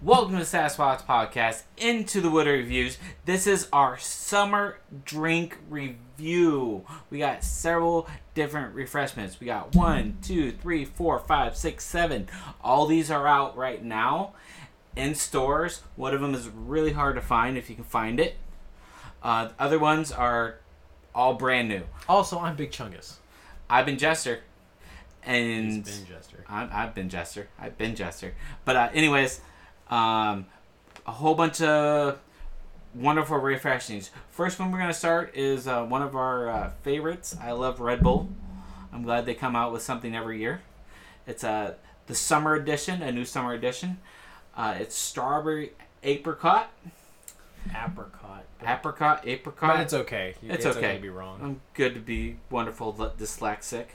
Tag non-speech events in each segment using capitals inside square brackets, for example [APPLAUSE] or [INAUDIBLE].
Welcome to Sasquatch Podcast, Into the Wood Reviews. This is our summer drink review. We got several different refreshments. We got one, two, three, four, five, six, seven. All these are out right now in stores. One of them is really hard to find if you can find it. Uh, other ones are all brand new. Also, I'm Big Chungus. I've been Jester, and He's been Jester. I'm, I've been Jester. I've been Jester. But uh, anyways, um, a whole bunch of wonderful refreshings. First one we're gonna start is uh, one of our uh, favorites. I love Red Bull. I'm glad they come out with something every year. It's uh, the summer edition, a new summer edition. Uh, it's strawberry apricot, Apricot. apricot, apricot. But it's okay. It's okay. to be wrong. I'm good to be wonderful le- dyslexic.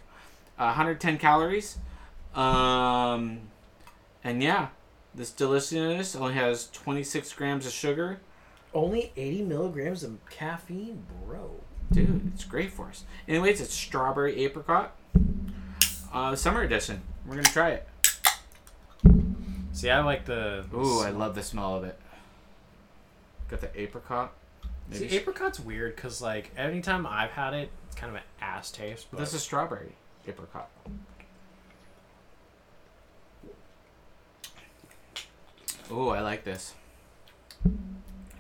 Uh, 110 calories. Um, and yeah, this deliciousness only has 26 grams of sugar. Only 80 milligrams of caffeine, bro. Dude, it's great for us. Anyways, it's a strawberry apricot. Uh, summer edition. We're gonna try it. See, I like the. Ooh, I love the smell of it. Got the apricot. See, apricot's weird because, like, anytime I've had it, it's kind of an ass taste. But this is strawberry apricot. Ooh, I like this.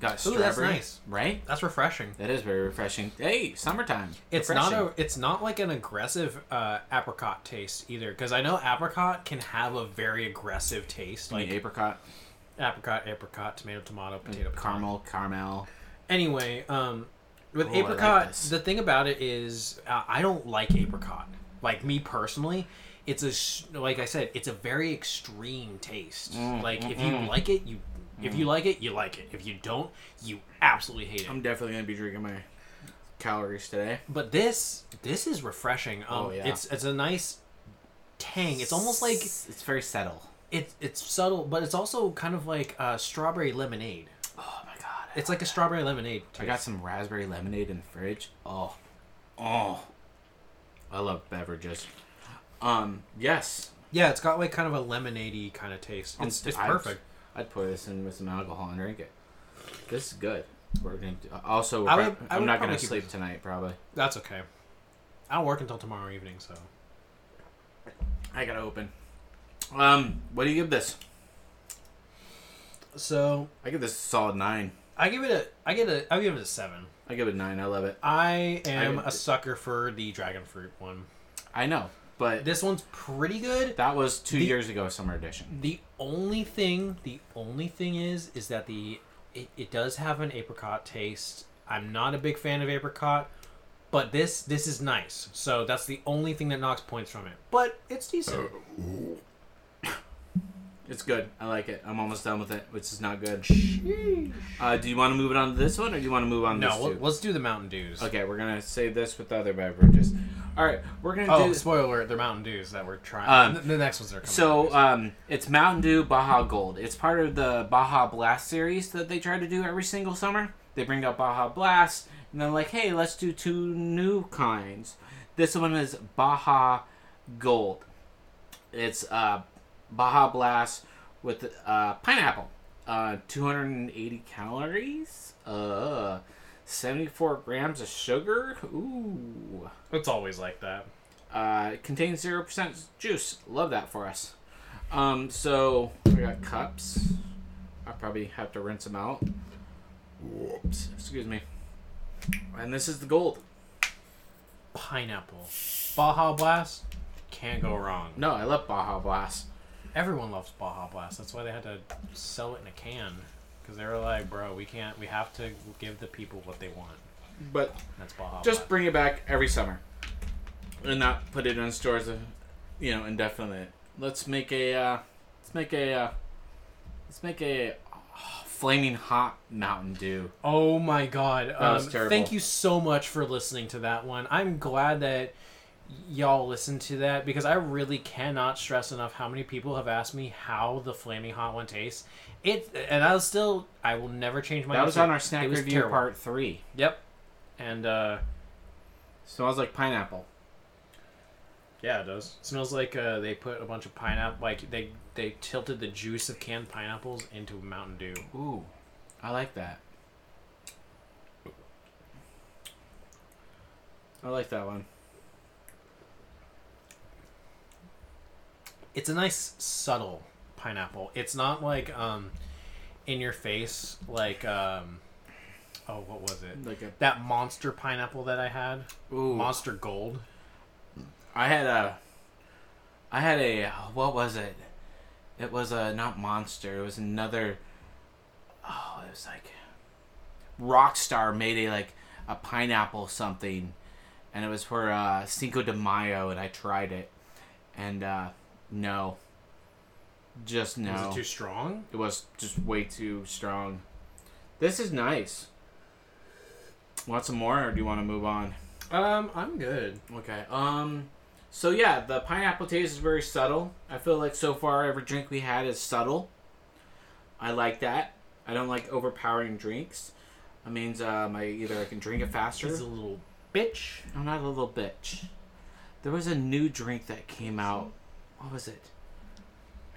Got Ooh, strawberry, that's nice. right? that's refreshing. That is very refreshing. Hey, summertime. It's Refreshing. not a. It's not like an aggressive uh, apricot taste either, because I know apricot can have a very aggressive taste, like apricot, apricot, apricot, tomato, tomato, potato, potato. caramel, caramel. Anyway, um, with Ooh, I like apricot, the thing about it is, uh, I don't like apricot. Like me personally, it's a like I said, it's a very extreme taste. Mm, like if mm, you mm. like it, you if you like it, you like it. If you don't, you absolutely hate it. I'm definitely gonna be drinking my calories today. but this this is refreshing. Um, Oh, yeah. it's it's a nice tang. It's almost like it's very subtle. it's it's subtle, but it's also kind of like uh, strawberry lemonade. Oh my god. It's like a strawberry lemonade. I got some raspberry lemonade in the fridge. Oh, oh. I love beverages. Um, yes, Yeah, it's got like kind of a lemonade kind of taste. It's, it's I'd- perfect. I'd pour this in with some alcohol and drink it. This is good. We're gonna do, also. I we're would- prob- I I'm not gonna sleep tonight. Probably. That's okay. I don't work until tomorrow evening, so I gotta open. Um, what do you give this? so I give this a solid nine. I give it a I get a I give it a seven. I give it a nine. I love it. I am I- a sucker for the dragon fruit one. I know, but This one's pretty good. that was two The- years ago, summer edition. The only thing the only thing is is that the it, it does have an apricot taste. I'm not a big fan of apricot, but this this is nice. So that's the only thing that knocks points from it. But it's decent. [COUGHS] It's good. I like it. I'm almost done with it, which is not good. Uh, do you want to move it on to this one, or do you want to move on to No, this let- too? let's do the Mountain Dews. Okay, we're gonna save this with the other beverages. All right, we're gonna Oh, do. spoiler! They're Mountain Dews that we're trying. Um, the, next ones are coming. So um, it's Mountain Dew Baja Gold. It's part of the Baja Blast series that they try to do every single summer. They bring out Baja Blast, and they're like, "Hey, let's do two new kinds." This one is Baja Gold. It's uh, Baja Blast with uh, pineapple, uh, 280 calories, uh, 74 grams of sugar. Ooh. it's always like that. Uh, it contains zero percent juice. Love that for us. Um, so we got cups. I probably have to rinse them out. Whoops. Excuse me. And this is the gold. Pineapple, Baja Blast, can't go wrong. No, I love Baja Blast. Everyone loves Baja Blast. That's why they had to sell it in a can because they were like, "Bro, we can't. We have to give the people what they want." But That's Baja. just bring it back every summer, and not put it in stores, uh, you know, indefinitely. Let's make a. Uh, let's make a. Uh, let's make a. oh, flaming hot Mountain Dew. Oh my god! was Um, terrible. thank you so much for listening to that one. I'm glad that y'all listened to that because I really cannot stress enough how many people have asked me how the flaming hot one tastes. It and I'll still I will never change my. That was answer. on our snack It was review terrible. part three. Yep, and uh, Smells like pineapple. Yeah, it does. It smells like uh, they put a bunch of pineapple. Like they they tilted the juice of canned pineapples into Mountain Dew. Ooh, I like that. I like that one. It's a nice subtle pineapple. It's not like um, in your face like um, oh what was it? Like a That monster pineapple that I had, ooh. Monster Gold. I had a. I had a. What was it? It was a not monster. It was another. Oh, it was like. Rockstar made a like a pineapple something, and it was for uh, Cinco de Mayo, and I tried it, and uh, no. Just no. Was it too strong? It was just way too strong. This is nice. Want some more, or do you want to move on? Um, I'm good. Okay. Um. So yeah, the pineapple taste is very subtle. I feel like so far every drink we had is subtle. I like that. I don't like overpowering drinks. That means um, I either I can drink it faster. He's a little bitch. I'm not a little bitch. There was a new drink that came out. What was it?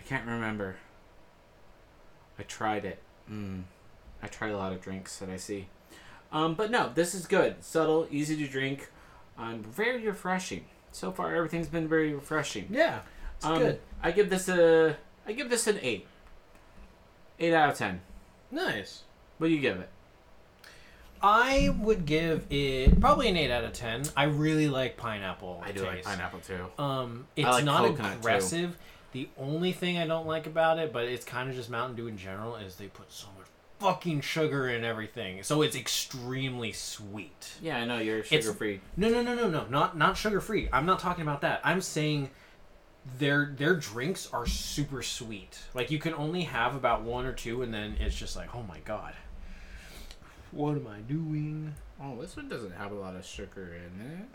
Can't remember. I tried it. Mm. I tried a lot of drinks that I see. Um, but no, this is good. Subtle, easy to drink, um, very refreshing. So far, everything's been very refreshing. Yeah, it's Um, good. I give this a. I give this an eight. Eight out of ten. Nice. What do you give it? I would give it probably an eight out of ten. I really like pineapple. I do taste. Like pineapple too. Um, it's like not coconut, too. The only thing I don't like about it, but it's kind of just Mountain Dew in general, is they put so much fucking sugar in everything. So it's extremely sweet. Yeah, I know you're sugar free. No, no, no, no, no, not not sugar free. I'm not talking about that. I'm saying their their drinks are super sweet. Like you can only have about one or two, and then it's just like, oh my god, what am I doing? Oh, this one doesn't have a lot of sugar in it.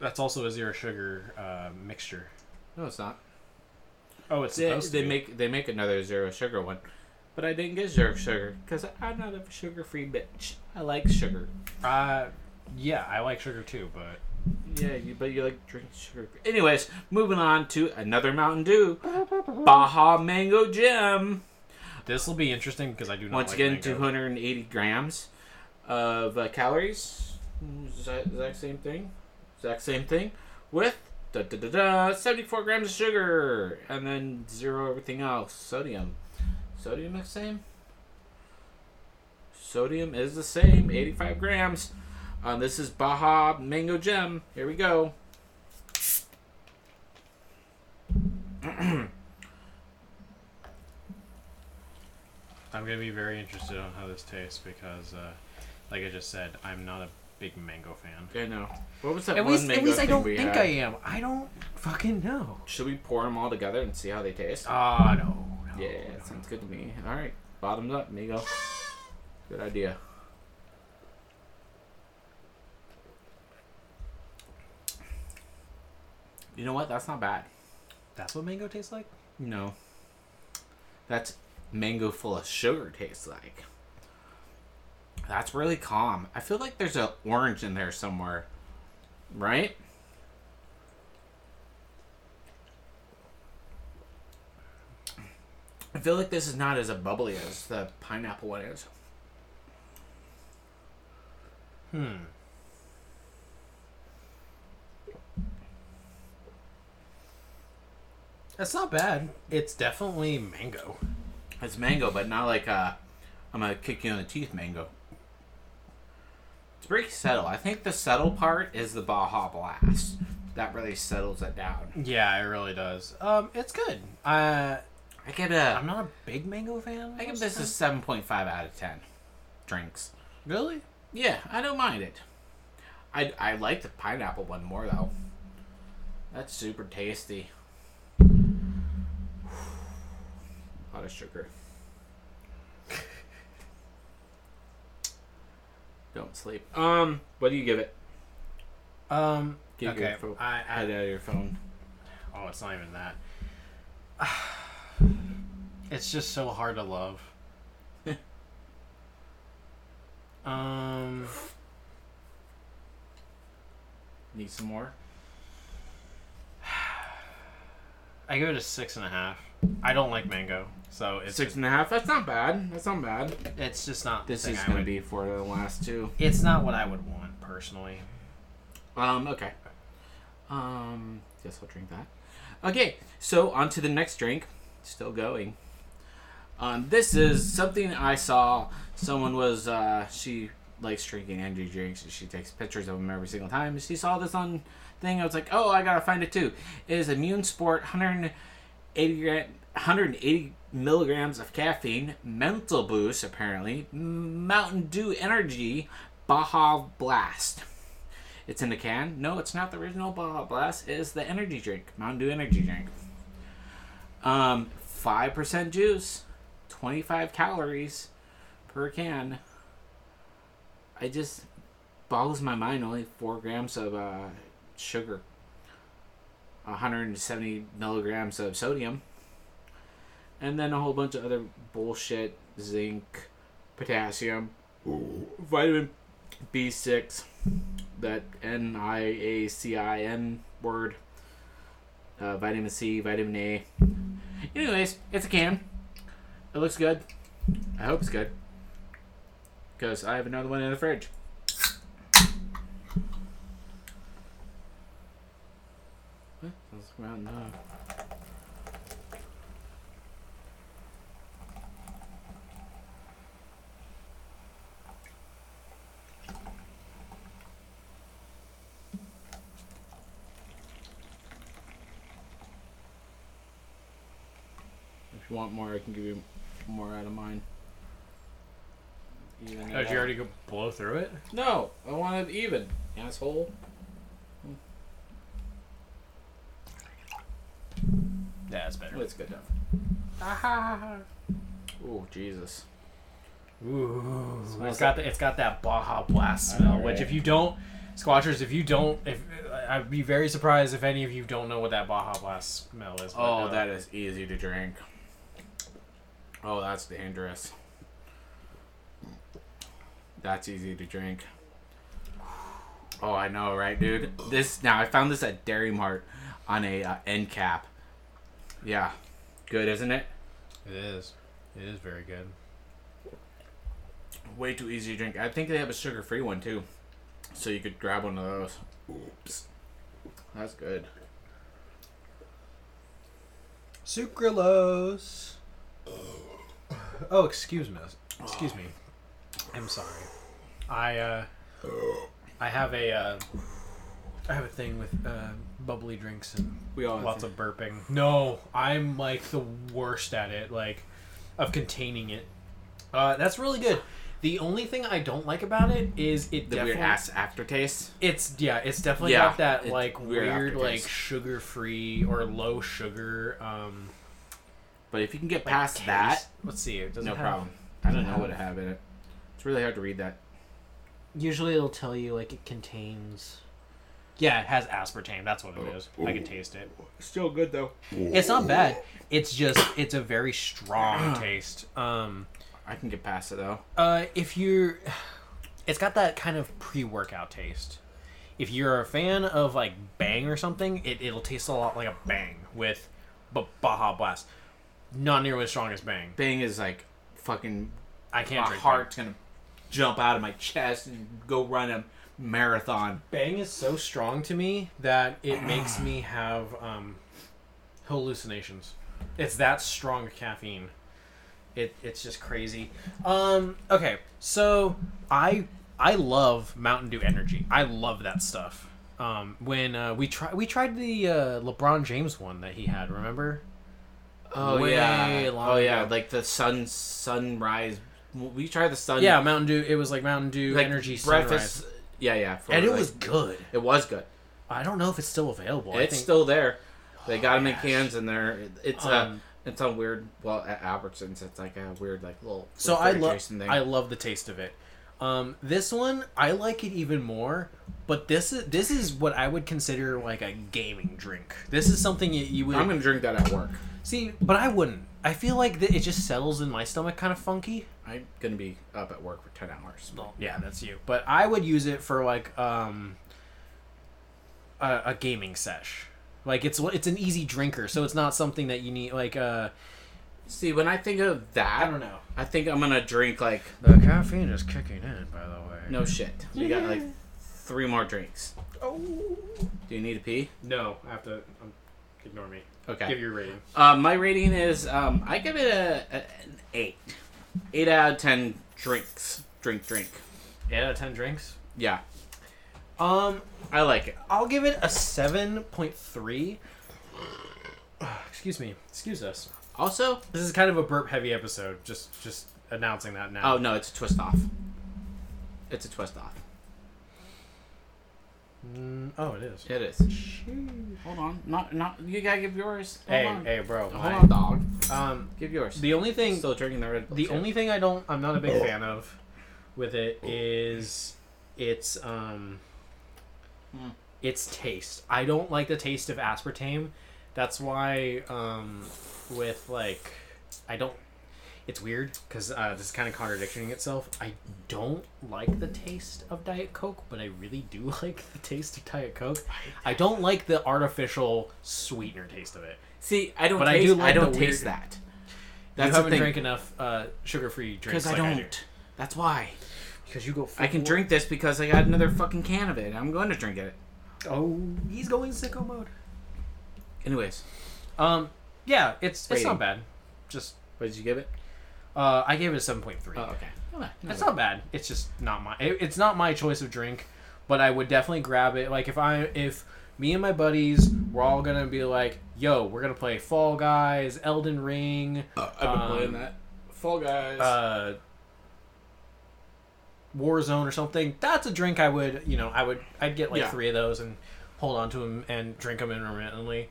That's also a zero sugar uh, mixture. No, it's not. Oh, it's They, supposed they to be. make they make another zero sugar one, but I didn't get zero sugar because I'm not a sugar free bitch. I like sugar. Uh, yeah, I like sugar too, but Yeah, you, but you like drink sugar. Anyways, moving on to another Mountain Dew, Baja Mango Gem. this will be interesting because I do not Once like again, mango. 280 grams of uh, calories. Exact same thing. Exact same thing. With da, da, da, da, 74 grams of sugar. And then zero everything else. Sodium. Sodium is the same? Sodium is the same. 85 grams. Um, this is Baja Mango Gem. Here we go. [CLEARS THROAT] I'm gonna be very interested on how this tastes because, uh, like I just said, I'm not a big mango fan. I know. What was that At one least, mango at least I thing don't we think had? I am. I don't fucking know. Should we pour them all together and see how they taste? Ah, no, no. Yeah, no. sounds good to me. All right, bottoms up, Migo. Good idea. You know what? That's not bad. That's what mango tastes like. No. That's mango full of sugar tastes like. That's really calm. I feel like there's an orange in there somewhere. Right? I feel like this is not as a bubbly as the pineapple one is. Hmm. That's not bad. It's definitely mango. It's mango, but not like uh I'm gonna kick you in the teeth mango. It's pretty subtle. I think the subtle part is the Baja Blast. That really settles it down. Yeah, it really does. Um, it's good. Uh, I get it I'm not a big mango fan. I give this a seven point five out of ten. Drinks. really. Yeah, I don't mind it. I I like the pineapple one more though. That's super tasty. [SIGHS] A lot of sugar. Don't sleep. Um, what do you give it? Um, Get your okay. phone. I, Head out of your phone. oh, it's not even that. [SIGHS] it's just so hard to love. [LAUGHS] um, Need some more? I give it a six and a half. I don't like mango, so it's Six and a half. That's not bad. That's not bad. it's just not. This is I gonna would- be for the last two. It's not what I would want personally. Um. Okay. Um. Guess I'll drink that. Okay. So on to the next drink. Still going. Um. This is something I saw. Someone was. Uh. She likes drinking energy drinks. and She takes pictures of them every single time. She saw this on thing. I was like, oh, I gotta find it too. It is Immune Sport 180 gra- 180 milligrams of caffeine, mental boost apparently, Mountain Dew Energy, Baja Blast. It's in a can. No, it's not the original Baja Blast. It is the energy drink, Mountain Dew energy drink. Um, five percent juice, twenty five calories per can. I just boggles my mind. Only four grams of uh, sugar, one hundred and seventy milligrams of sodium, and then a whole bunch of other bullshit: zinc, potassium, vitamin B six that N I A C I N word. Uh, vitamin C, vitamin A. Anyways, it's a can. It looks good. I hope it's good. Because I have another one in the fridge. What? Sounds like Mountain Dog. If you want more, I can give you more out of mine. Even Oh, did you out. already go blow through it? No, I want it even, asshole. Yeah, it's better. It's good enough. [LAUGHS] Oh Jesus! Ooh, it's got the, it's got that Baja Blast smell. know, Which, if you don't, Squatchers, if you don't, if I'd be very surprised if any of you don't know what that Baja Blast smell is. but, Oh, uh, that is easy to drink. Oh, that's dangerous. That's easy to drink. Oh, I know, right, dude? This now I found this at Dairy Mart on a uh, end cap. Yeah, good, isn't it? it is. It is very good. Way too easy to drink. I think they have a sugar-free one too, so you could grab one of those. Oops, that's good. Sucralose. Oh, excuse me. Excuse me. I'm sorry. I uh, I have a uh, I have a thing with uh, bubbly drinks and We all lots of burping. No, I'm like the worst at it, like of containing it. Uh, that's really good. The only thing I don't like about it is it the definitely weird ass aftertaste. it's yeah, it's definitely Yeah, got that like weird weird, like sugar free or low sugar um But if you can get like, past taste. that, Let's see. It doesn't no have- problem. I don't doesn't know have- what to have in it. It's really hard to read that. Usually it'll tell you like it contains. Yeah, it has aspartame. That's what it is. I can taste it. Still good though. It's not bad. It's just it's a very strong [CLEARS THROAT] taste. Um, I can get past it though. uh, if you're, it's got that kind of pre-workout taste. If you're a fan of like Bang or something, it it'll taste a lot like a Bang with, but Baja Blast, not nearly as strong as Bang. Bang is like fucking. I can't my drink heart's gonna jump out of my chest and go run a marathon. Bang is so strong to me that it makes me have um, hallucinations. It's that strong caffeine. It it's just crazy. Um, okay, so I I love Mountain Dew Energy. I love that stuff. Um, when uh, we try we tried the uh, LeBron James one that he had, remember? Oh Way yeah. Oh yeah. ago. Like the sun sunrise. We tried the sun. Yeah, Mountain Dew. It was like Mountain Dew like Energy breakfast. Sunrise, Yeah, yeah. for, and it like- was good. It was good. I don't know if it's still available. I it's think, still there. They got them in gosh. cans and they're it's Um, it's a weird. Well, at Albertsons, it's like a weird like little. So I love. I love the taste of it. Um, this one I like it even more, but this is this is what I would consider like a gaming drink. This is something you, you would I'm gonna drink that at work. see, but I wouldn't. I feel like that it just settles in my stomach kind of funky. I'm gonna be up at work for ten hours. Well, yeah, that's you. But I would use it for like um a, a gaming sesh. Like it's it's an easy drinker, so it's not something that you need. Like uh, See, when I think of that, I don't know. I think I'm gonna drink like The caffeine is kicking in, by the way. no shit. We got like three more drinks. Oh. Do you need to pee? No, I have to. Um, ignore me. Okay. Give your rating. Uh, my rating is um, I give it a, a an eight. Eight out of ten drinks. Drink, drink. Eight out of ten drinks. Yeah, Um, I like it. I'll give it a seven point three. [SIGHS] Excuse me. Excuse us. Also, This is kind of a burp heavy episode. Just just announcing that now. oh no, it's a twist off. It's a twist off. Mm, oh, it is. It is. Hold on, not not. You gotta give yours. Hold Hey, on. hey, bro. Hold my- on, dog. Um, Give yours. the only thing, Still drinking the red. Bull the too. only thing I don't, I'm not a big fan of, with it is, its um, Hmm. its taste. I don't like the taste of aspartame. That's why, um, with like, I don't. It's weird because uh, this is kind of contradicting itself. I don't like the taste of Diet Coke, but I really do [LAUGHS] like the taste of Diet Coke. I don't like the artificial sweetener taste of it. See, I don't But I taste. do I, don't taste weird- that. you That's the haven't thing. drank enough uh, sugar-free drinks Because I don't. I do. That's why. Because you go. I can drink this because I got another fucking can of it. I'm going to drink it. Oh, he's going sicko mode. Anyways, Um, yeah, it's it's not bad. Just what did you give it? Uh, I gave it a seven point three. Oh, okay. Oh, It's not bad. It's just not my. It, it's not my choice of drink, but I would definitely grab it. Like if I if me and my buddies we're all gonna be like, yo, we're gonna play Fall Guys, Elden Ring, I've been Um, playing that. Fall Guys. uh, Warzone or something. That's a drink I would you know I would I'd get like Yeah. three of those and hold on to them and drink them intermittently.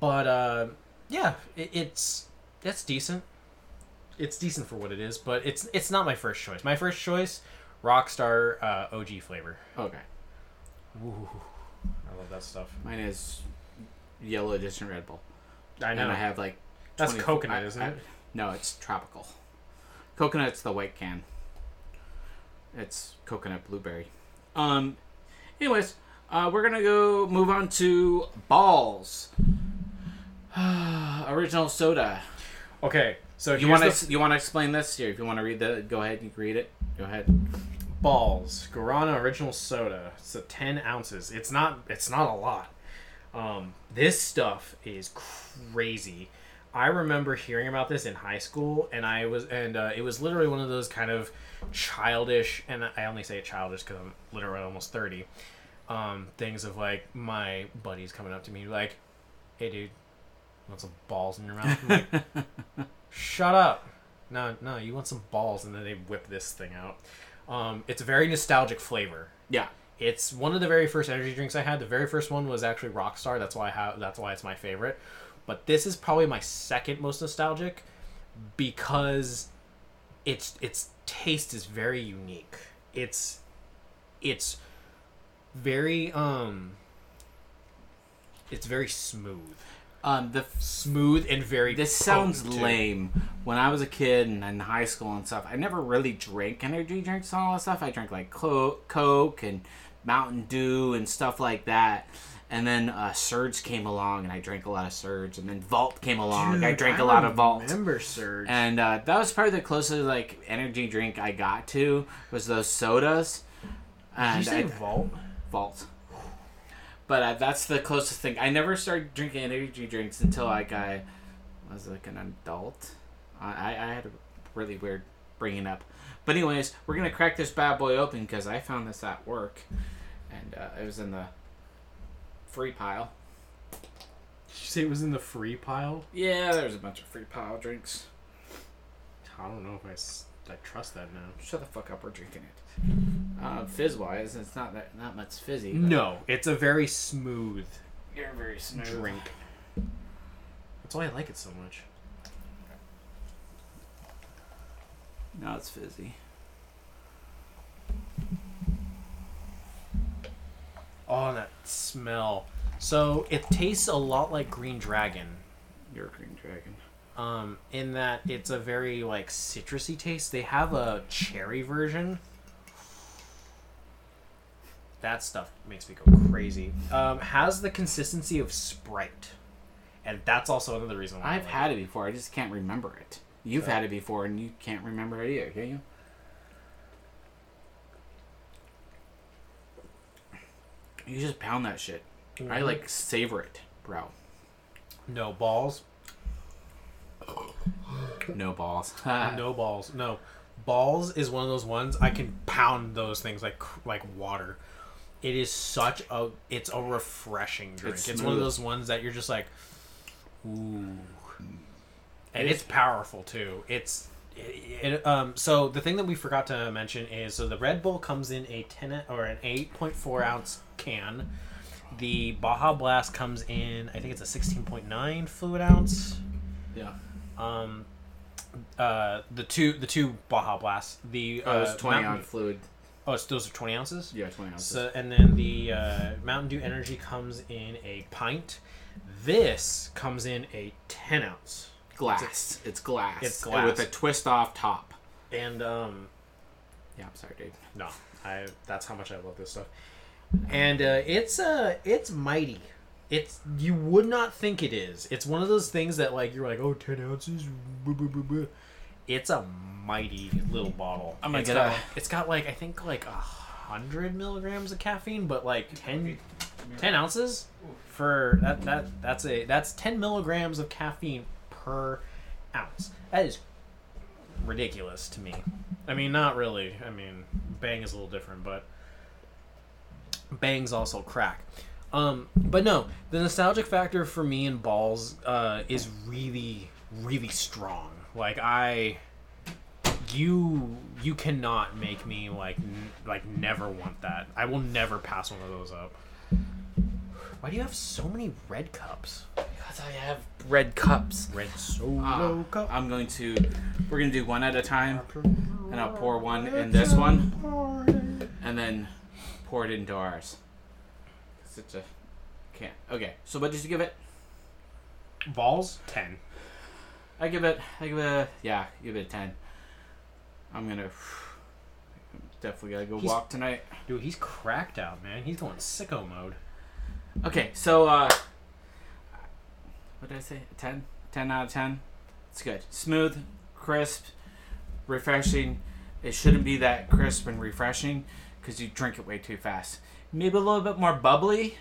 But uh, yeah, it, it's that's decent. It's decent for what it is, but it's it's not my first choice. My first choice, Rockstar uh, OG flavor. okay. Ooh, I love that stuff. Mine is yellow edition Red Bull. I know. And I have like. That's coconut, I- isn't I- it? No, it's tropical. Coconut's the white can. It's coconut blueberry. Um. Anyways, uh, we're gonna go move on to balls. [SIGHS] Original soda. Okay, so You want to you want to explain this here? If you want to read the, go ahead. You can read it. Go ahead. balls guarana original soda it's a 10 ounces it's not it's not a lot um, this stuff is crazy i remember hearing about this in high school and i was and uh, it was literally one of those kind of childish and i only say childish because i'm literally almost 30 um, things of like my buddies coming up to me like hey dude want some balls in your mouth I'm like, [LAUGHS] shut up no no you want some balls and then they whip this thing out um, it's a very nostalgic flavor. Yeah. It's one of the very first energy drinks I had. The very first one was actually Rockstar. That's why I have. That's why it's my favorite. But this is probably my second most nostalgic because its its taste is very unique. It's it's very um it's very smooth. Um. The Smooth and very This sounds too. lame. When I was a kid and in high school and stuff, I never really drank energy drinks and all that stuff. I drank like Co- Coke and Mountain Dew and stuff like that. And then uh, Surge came along, and I drank a lot of Surge. And then Vault came along, Dude, I drank I a lot of Vault. Remember Surge? And uh, that was probably the closest like energy drink I got to was those sodas. Did And you say I- Vault? Vault. But uh, that's the closest thing. I never started drinking energy drinks until like I was like an adult. I, I I had a really weird bringing up. But anyways, we're gonna crack this bad boy open because I found this at work, and uh, it was in the free pile. Did you say it was in the free pile? Yeah, there's a bunch of free pile drinks. I don't know if I, I trust that now. Shut the fuck up. We're drinking it. Uh, fizz wise, it's not that not much fizzy. but No, it's a very smooth you're very smooth. drink. That's why I like it so much. No, it's fizzy. Oh, that smell. So it tastes a lot like Green Dragon. You're green dragon. Um, in that it's a very like citrusy taste. They have a cherry version. That stuff makes me go crazy. Um, has the consistency of Sprite, and that's also another reason why I I've like had it before. I just can't remember it. You've So- had it before, and you can't remember it either, can you? You just pound that shit. I Mhm. like savor it, bro. no balls, No balls. [LAUGHS] no balls, no balls is one of those ones I can pound those things like like water. It is such a it's a refreshing drink. It's It's, one of those ones that you're just like, ooh, and It it's powerful too. It's it, it, um so the thing that we forgot to mention is so the Red Bull comes in a ten or an eight point four ounce can. The Baja Blast comes in I think it's a sixteen point nine fluid ounce. yeah. Um, uh, the two the two Baja Blasts. The Oh, uh, it's 20 Mountain- ounce fluid. Oh, it's, those are twenty ounces. Yeah, 20 ounces. So and then the uh, Mountain Dew Energy comes in a pint. This comes in a ten ounce. glass. It's glass. It's glass. With a twist off top. And um, Yeah, I'm sorry, dude. no, I that's how much I love this stuff. And uh, it's uh it's mighty. It's you would not think it is. It's one of those things that like you're like oh 10 ounces. blah, blah, blah." It's a mighty little bottle. I'm gonna It's get got, a- It's got like I think like a hundred milligrams of caffeine, but like 10, 10 ounces for that that that's a that's ten milligrams of caffeine per ounce. That is ridiculous to me. I mean, not really. I mean, Bang is a little different, but Bang's also crack. Um, but no, the nostalgic factor for me in balls uh, is really, really strong. Like I, you, you cannot make me like, n- like never want that. I will never pass one of those up. Why do you have so many red cups? Because I have red cups. Red solo Ah, cup. I'm going to. We're gonna do one at a time, and I'll pour one in this one, and then pour it into ours. it's a can't. Okay, so what did you give it? Balls ten. I give it. I give it. A, yeah, give it a ten. I'm gonna. Definitely gotta go He's- walk tonight. Dude, he's cracked out, man. He's going sicko mode. Okay, so uh, what did I say? A 10? 10 out of ten. It's good. Smooth, crisp, refreshing. It shouldn't be that crisp and refreshing because you drink it way too fast. Maybe a little bit more bubbly,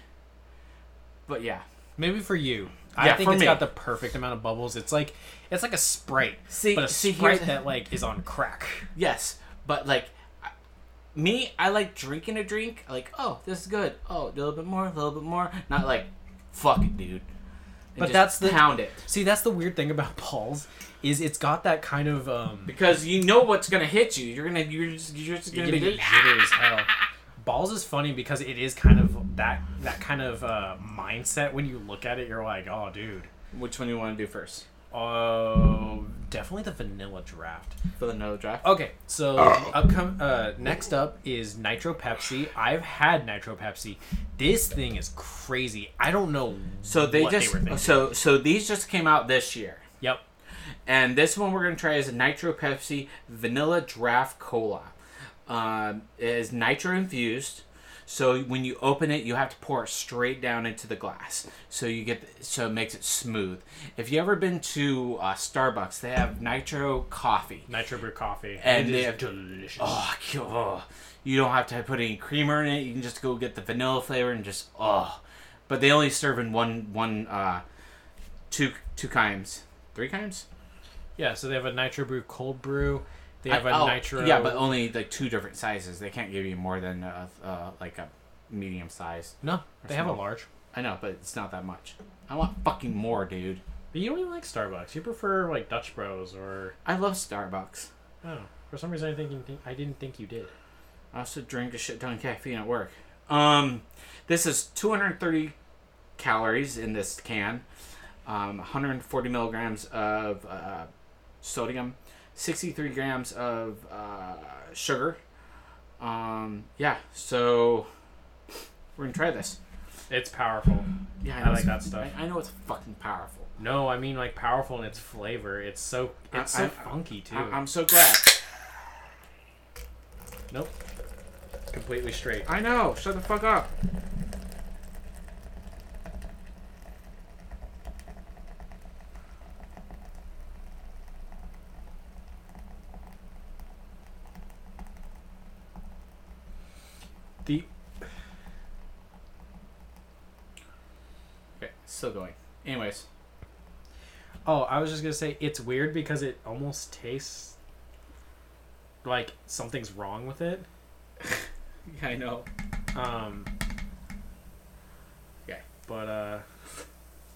but yeah. Maybe for you. Yeah, I think for it's me. got the perfect amount of bubbles. It's like it's like a Sprite, See, but a see Sprite here's that like is on crack. yes, but like me, I like drinking a drink. Like, oh, this is good. Oh, a little bit more, a little bit more. Not like, fuck it, dude. And But just that's the- pound it See, that's the weird thing about Balls is it's got that kind of um. because you know what's gonna hit you. You're gonna, you're just, you're just You're gonna gonna be get as hell. Balls is funny because it is kind of that that kind of uh, mindset. When you look at it, you're like, oh, dude. Which one do you want to do first? Oh, definitely the vanilla draft. For the no draft. Okay, so upcom- uh, next up is Nitro Pepsi. I've had Nitro Pepsi. This thing is crazy. I don't know. So they just were so so these just came out this year, Yep. and this one we're gonna try is Nitro Pepsi Vanilla Draft Cola. Um, it is nitro infused, so when you open it, you have to pour it straight down into the glass, so you get so it makes it smooth. If you ever been to uh, Starbucks, they have nitro coffee. Nitro Brew coffee. And it they have- delicious. Oh, oh, you don't have to put any creamer in it. You can just go get the vanilla flavor and just oh. But they only serve in one one uh two two kinds. Three kinds? Yeah, so they have a Nitro Brew cold brew. They have I- a oh, Nitro. Yeah, but only like two different sizes. They can't give you more than uh, uh like a medium size. no, they have a large. I know, but it's not that much. I want fucking more, dude. But you don't even like Starbucks. You prefer like Dutch Bros or I love Starbucks. oh, for some reason I think you think I didn't think you did. I also drink a shit ton of caffeine at work. Um, this is 230 calories in this can, um, 140 milligrams of uh, sodium, 63 grams of uh, sugar. Um, yeah, so we're gonna try this. It's powerful. Yeah, I know like that stuff. I, I know it's fucking powerful. No, I mean like powerful in its flavor. It's so I- it's so I- funky too. I, I'm so glad. nope. completely straight. I know. Shut the fuck up. The Okay, still going. Anyways, oh, I was just gonna say it's weird because it almost tastes like something's wrong with it. yeah, [LAUGHS] I know. Um. Okay. But uh.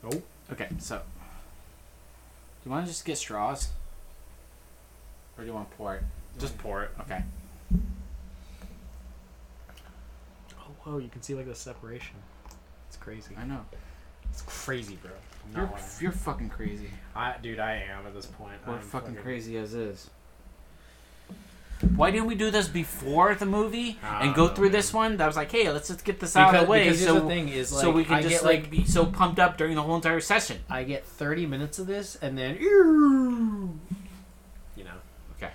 Oh. Okay, so do you want to just get straws, or do you want to pour it? Just pour it. Okay. Oh, whoa! You can see like the separation. It's crazy. I know. It's crazy, bro. I'm You're not lying. you're fucking crazy. I, dude, I am at this point. We're I'm fucking crazy as is. Why didn't we do this before the movie I and don't go know, through this one? That was like, hey, let's just get this out of the way, because here's so the thing is like so we can I just get, like be so pumped up during the whole entire session. I get 30 minutes of this and then you know Okay,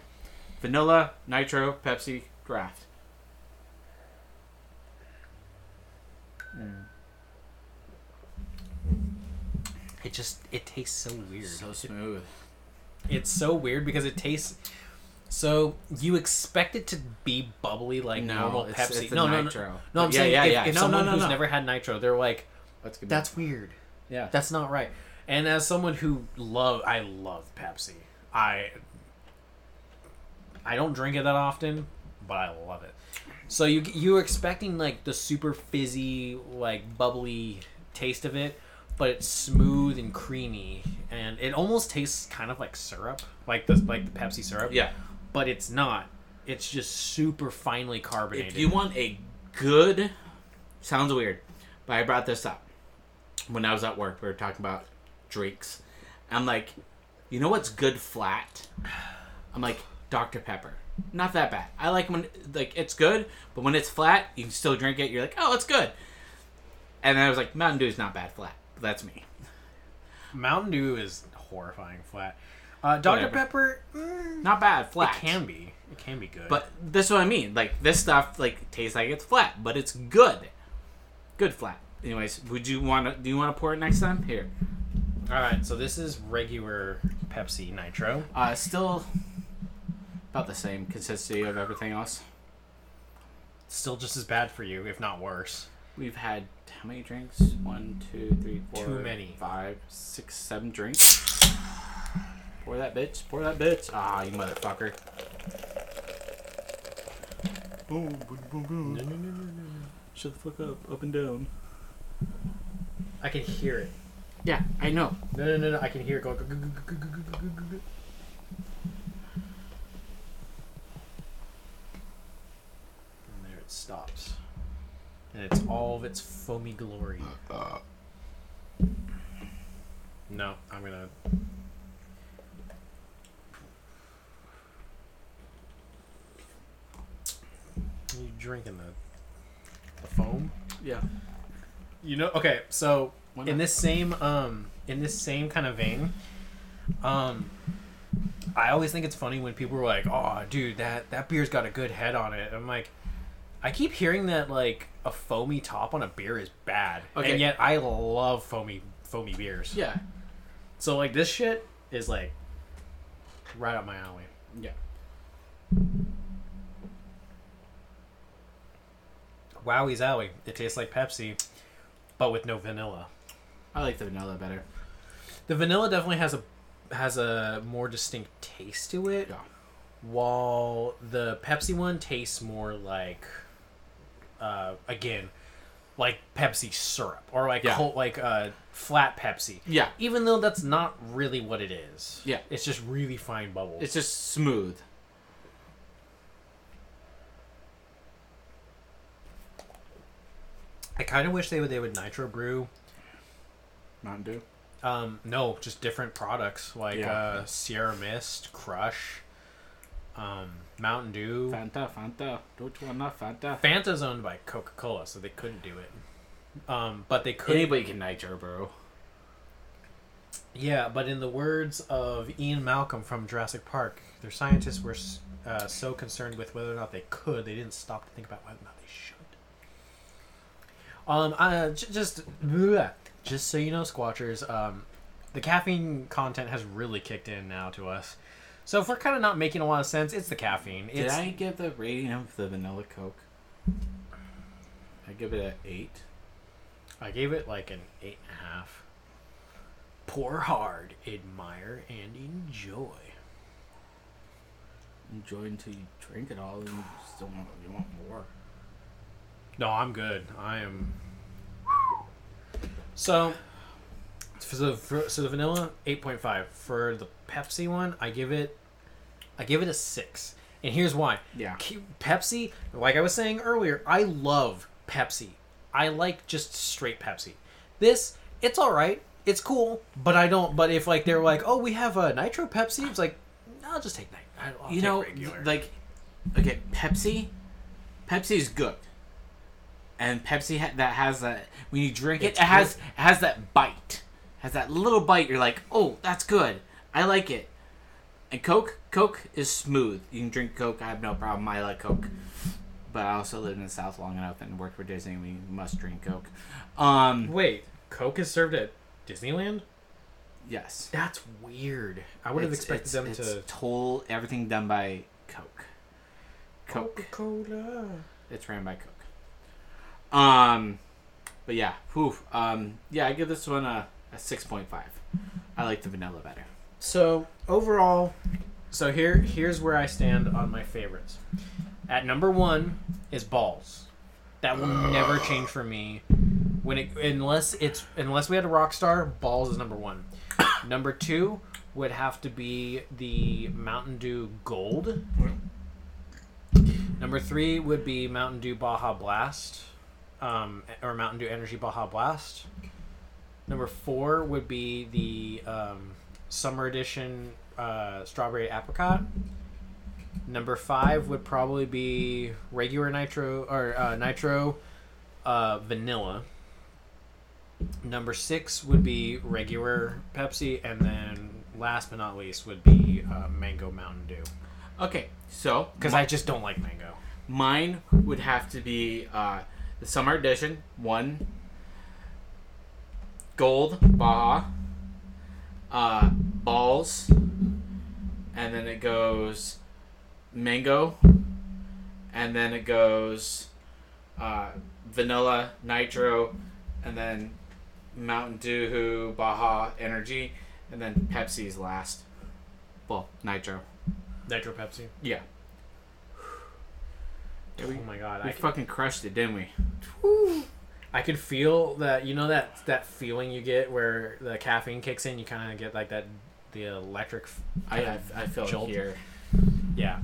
vanilla, nitro, Pepsi, draft. It just it tastes so weird. So smooth. It's so weird because it tastes so you expect it to be bubbly like no, normal it's, Pepsi. It's a no, no, no, no. I'm yeah, saying yeah, if, yeah. if no, someone no, no, who's no. never had nitro, they're like, That's. "That's weird. yeah. That's not right." And as someone who love, I love Pepsi. I I don't drink it that often, but I love it. So you you're expecting like the super fizzy, like bubbly taste of it, but it's smooth and creamy, and it almost tastes kind of like syrup, like the like the Pepsi syrup. yeah. but it's not. It's just super finely carbonated. If you want a good, sounds weird, but I brought this up when I was at work. We were talking about drinks. I'm like, you know what's good flat? I'm like Dr Pepper. Not that bad. I like when like it's good, but when it's flat, you can still drink it. You're like, oh, it's good. And then I was like, Mountain Dew's not bad flat. That's me. Mountain Dew is horrifying flat. Uh, Dr Whatever. Pepper, mm, Not bad it flat. can be. It can be good. But this is what I mean. Like this stuff, like tastes like it's flat, but it's good. Good flat. Anyways, would you want to? Do you want to pour it next time? Here. all right, so this is regular Pepsi Nitro. Uh, still about the same consistency of everything else. Still just as bad for you, if not worse. We've had how many drinks? One, two, three, four. Too many. Five, six, seven drinks. Pour that bitch. Pour that bitch. Ah, you motherfucker. Boom, boom, boom, boom. No, no, no, no, no. Shut the fuck up. Up and down. I can hear it. Yeah, I know. No, no, no, no. I can hear it go. go, go, go, go, go, go, go, go. And it's all of its foamy glory. No, I'm gonna. You drinking the the foam? Yeah. You know, okay, so in this same um in this same kind of vein, um I always think it's funny when people are like, "Oh, dude, that that beer's got a good head on it." I'm like, I keep hearing that like a foamy top on a beer is bad, Okay. and yet I love foamy foamy beers. Yeah. So like this shit is like right up my alley. Yeah. Wowie zowie! It tastes like Pepsi, but with no vanilla. I like the vanilla better. The vanilla definitely has a has a more distinct taste to it. Yeah. While the Pepsi one tastes more like uh again like Pepsi syrup or like Yeah. whole, like uh flat Pepsi. Yeah. Even though that's not really what it is. Yeah. It's just really fine bubbles. It's just smooth. I kind of wish they would they would nitro brew Mountain Dew. um no, just different products like Yeah. uh Sierra Mist, Crush, um Mountain Dew. Fanta, Fanta. Don't you want Fanta? Fanta's owned by Coca Cola, so they couldn't do it. Um, but they could. Anybody can nitro, bro. Yeah, but in the words of Ian Malcolm from Jurassic Park, their scientists were uh, so concerned with whether or not they could, they didn't stop to think about whether or not they should. Um, uh, j- just, bleh. just so you know, Squatchers, um, the caffeine content has really kicked in now to us. So if we're kind of not making a lot of sense, it's the caffeine. Did I give the rating of the vanilla Coke? I give it an eight. I gave it like an eight and a half. Pour hard, admire, and enjoy. Enjoy until you drink it all, and you still want you want more. No, I'm good. I am. So, for the for, so the vanilla eight point five for the Pepsi one, I give it, I give it a six, and here's why. Yeah. Pepsi, like I was saying earlier, I love Pepsi. I like just straight Pepsi. This, it's all right. It's cool, but I don't. But if like they're like, oh, we have a nitro Pepsi, it's like, I'll just take that. I'll you take know, regular. like, okay, Pepsi. Pepsi's good, and Pepsi ha- that has that when you drink it, It's it has it has that bite, has that little bite. You're like, oh, that's good. I like it. And Coke, Coke is smooth. You can drink Coke. I have no problem. I like Coke, but I also lived in the South long enough and worked for Disney. We must drink Coke. Um, Wait, Coke is served at Disneyland. yes. That's weird. I would have It's- expected it's- them it's to. total everything done by Coke. Coke. Coca Cola. It's ran by Coke. Um, but yeah, whew, um, yeah, I give this one a, a six point five. I like the vanilla better. So overall, so here here's where I stand on my favorites. At number one is balls. That will never change for me. When it unless it's unless we had a Rockstar, balls is number one. [COUGHS] number two would have to be the Mountain Dew Gold. Number three would be Mountain Dew Baja Blast, um, or Mountain Dew Energy Baja Blast. Number four would be the um, Summer Edition uh, Strawberry Apricot. Number five would probably be regular Nitro or uh, Nitro uh, Vanilla. Number six would be regular Pepsi, and then last but not least would be uh, Mango Mountain Dew. Okay, so Because I just don't like mango. mine would have to be uh, the summer edition one, gold Baja, uh, balls, and then it goes mango, and then it goes uh, vanilla nitro, and then Mountain Dew Baja Energy, and then Pepsi's last. Well, nitro. Nitro Pepsi. Yeah. Yeah, we, oh my god, we I, fucking crushed it, didn't we? I could feel that. You know that that feeling you get where the caffeine kicks in. You kind of get like that the electric. I I, I feel it jolt. here. Yeah.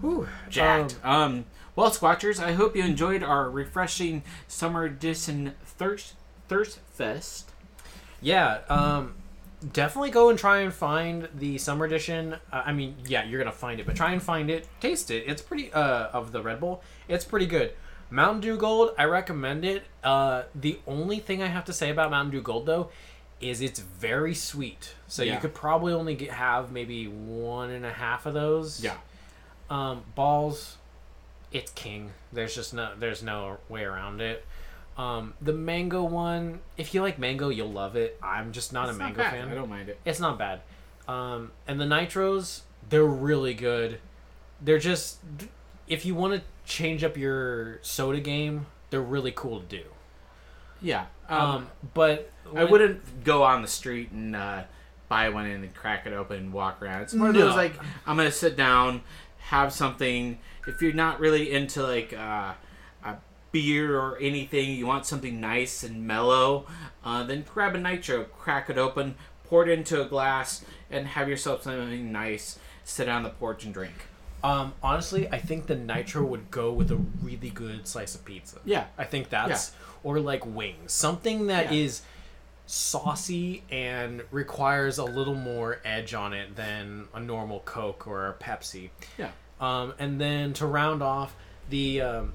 Whew. Jacked. Um, Um, well, Squatchers, I hope you enjoyed our refreshing summer edition thirst thirst fest. Yeah, um, definitely go and try and find the summer edition. Uh, I mean, yeah, you're gonna find it, but try and find it, taste it. It's pretty uh of the Red Bull. It's pretty good. Mountain Dew Gold, I recommend it. Uh, the only thing I have to say about Mountain Dew Gold though is it's very sweet. So you could probably only get, have maybe one and a half of those. Yeah. Um, balls, it's king. There's just no there's no way around it. Um, the mango one, if you like mango, you'll love it. I'm just not It's a not mango bad. fan. I don't mind it. It's not bad. Um, and the nitros, they're really good. They're just if you want to change up your soda game, they're really cool to do. Yeah. Um, Um, but I when- wouldn't go on the street and uh, buy one and crack it open and walk around. It's more of those like I'm gonna sit down, have something. If you're not really into like uh, a beer or anything, you want something nice and mellow, uh, then grab a nitro, crack it open, pour it into a glass, and have yourself something nice. Sit on the porch and drink. Um, honestly, I think the nitro would go with a really good slice of pizza. Yeah. I think that's or like wings, something that Yeah. is saucy and requires a little more edge on it than a normal Coke or a Pepsi. Yeah. Um, and then to round off the um,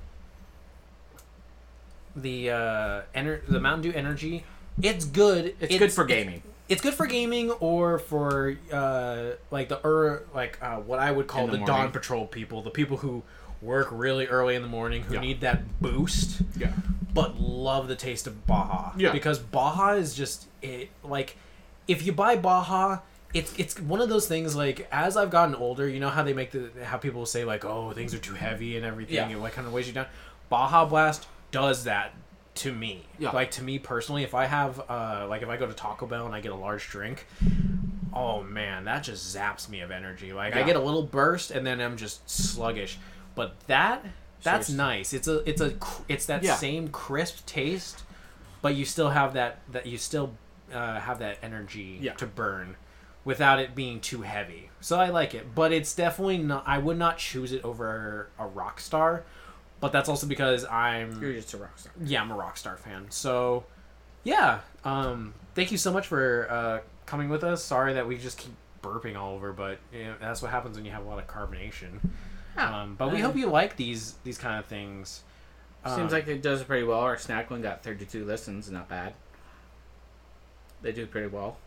the uh, ener- the Mountain Dew Energy, it's good. It's, good for gaming. It's good for gaming or for uh, like the er, like uh, what I would call In the the, dawn patrol people, the people who work really early in the morning who Yeah. need that boost, Yeah. but love the taste of Baja. Yeah. because Baja is just it. Like, if you buy Baja. It's, it's one of those things like as I've gotten older, you know how they make the how people say like oh things are too heavy and everything Yeah. and what kind of weighs you down. Baja Blast does that to me. Yeah. Like to me personally, if I have uh like if I go to Taco Bell and I get a large drink, oh man, that just zaps me of energy. Like I get a little burst and then I'm just sluggish. But that that's Seriously. nice. It's a it's a it's that Yeah. same crisp taste, but you still have that that you still uh, have that energy Yeah. to burn without it being too heavy. So I like it, but it's definitely not. I would not choose it over a Rockstar, but that's also because I'm You're just a rock star. yeah, I'm a Rockstar fan. So, yeah. Um, thank you so much for uh, coming with us. Sorry that we just keep burping all over, but you know, that's what happens when you have a lot of carbonation. Um, but we Uh, hope you like these these kind of things. Seems Um, like it does pretty well. Our snack one got 32 listens, not bad. They do pretty well,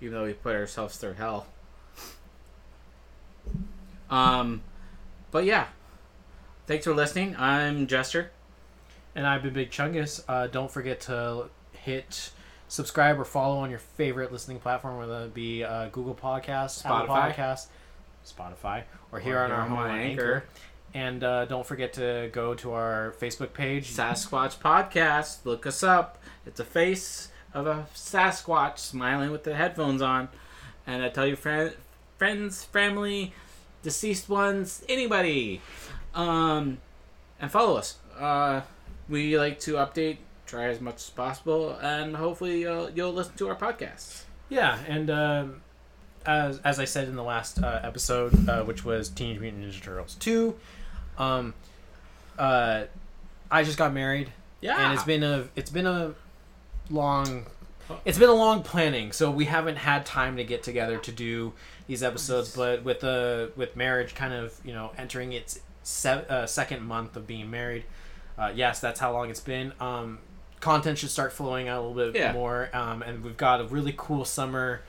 even though we put ourselves through hell. Um, but yeah, thanks for listening. I'm Jester. And I've been Big Chungus. Uh, don't forget to hit subscribe or follow on your favorite listening platform, whether it be uh, Google Podcasts, Apple Spotify. Podcasts, Spotify, or here Or on our home on Anchor. Anchor. And uh, don't forget to go to our Facebook page. Sasquatch Podcast. Look us up. It's a face of a Sasquatch smiling with the headphones on. And I tell your friend, friends, family, deceased ones, anybody. Um, and follow us. Uh, we like to update, try as much as possible, and hopefully you'll, you'll listen to our podcasts. Yeah, and um, as as I said in the last uh, episode, uh, which was Teenage Mutant Ninja Turtles two, um, uh, I just got married, Yeah. and it's been a it's been a long. It's been a long planning, so we haven't had time to get together to do these episodes. But with the with marriage, kind of you know entering its se- uh, second month of being married, uh, yes, that's how long it's been. Um, content should start flowing out a little bit Yeah. more, um, and we've got a really cool summer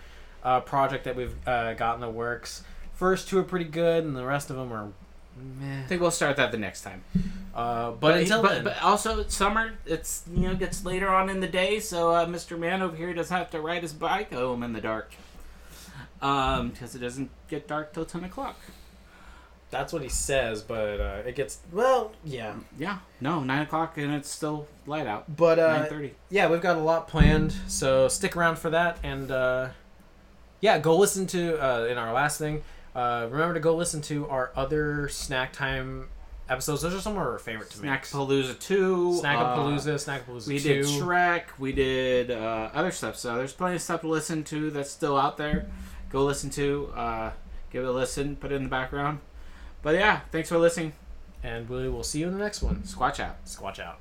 uh, project that we've uh, got in the works. First two are pretty good, and the rest of them are meh. I think we'll start that the next time. Uh, but, until but, then, but also summer. It's you know gets later on in the day, so uh, Mr. Man over here doesn't have to ride his bike home in the dark. Um, because it doesn't get dark till ten o'clock. That's what he says. But uh, it gets well, yeah. Yeah, no, nine o'clock and it's still light out. But Nine uh, thirty. yeah, we've got a lot planned, so stick around for that. And uh, yeah, go listen to uh, in our last thing. Uh, remember to go listen to our other snack time episodes. Those are some of our favorite to Snack. Palooza two. Snackapalooza, uh, Snackapalooza we 2. did Shrek. We did uh, other stuff. So there's plenty of stuff to listen to that's still out there. Go listen to. Uh, give it a listen. Put it in the background. But yeah, thanks for listening. and we will see you in the next one. Squatch out. Squatch out.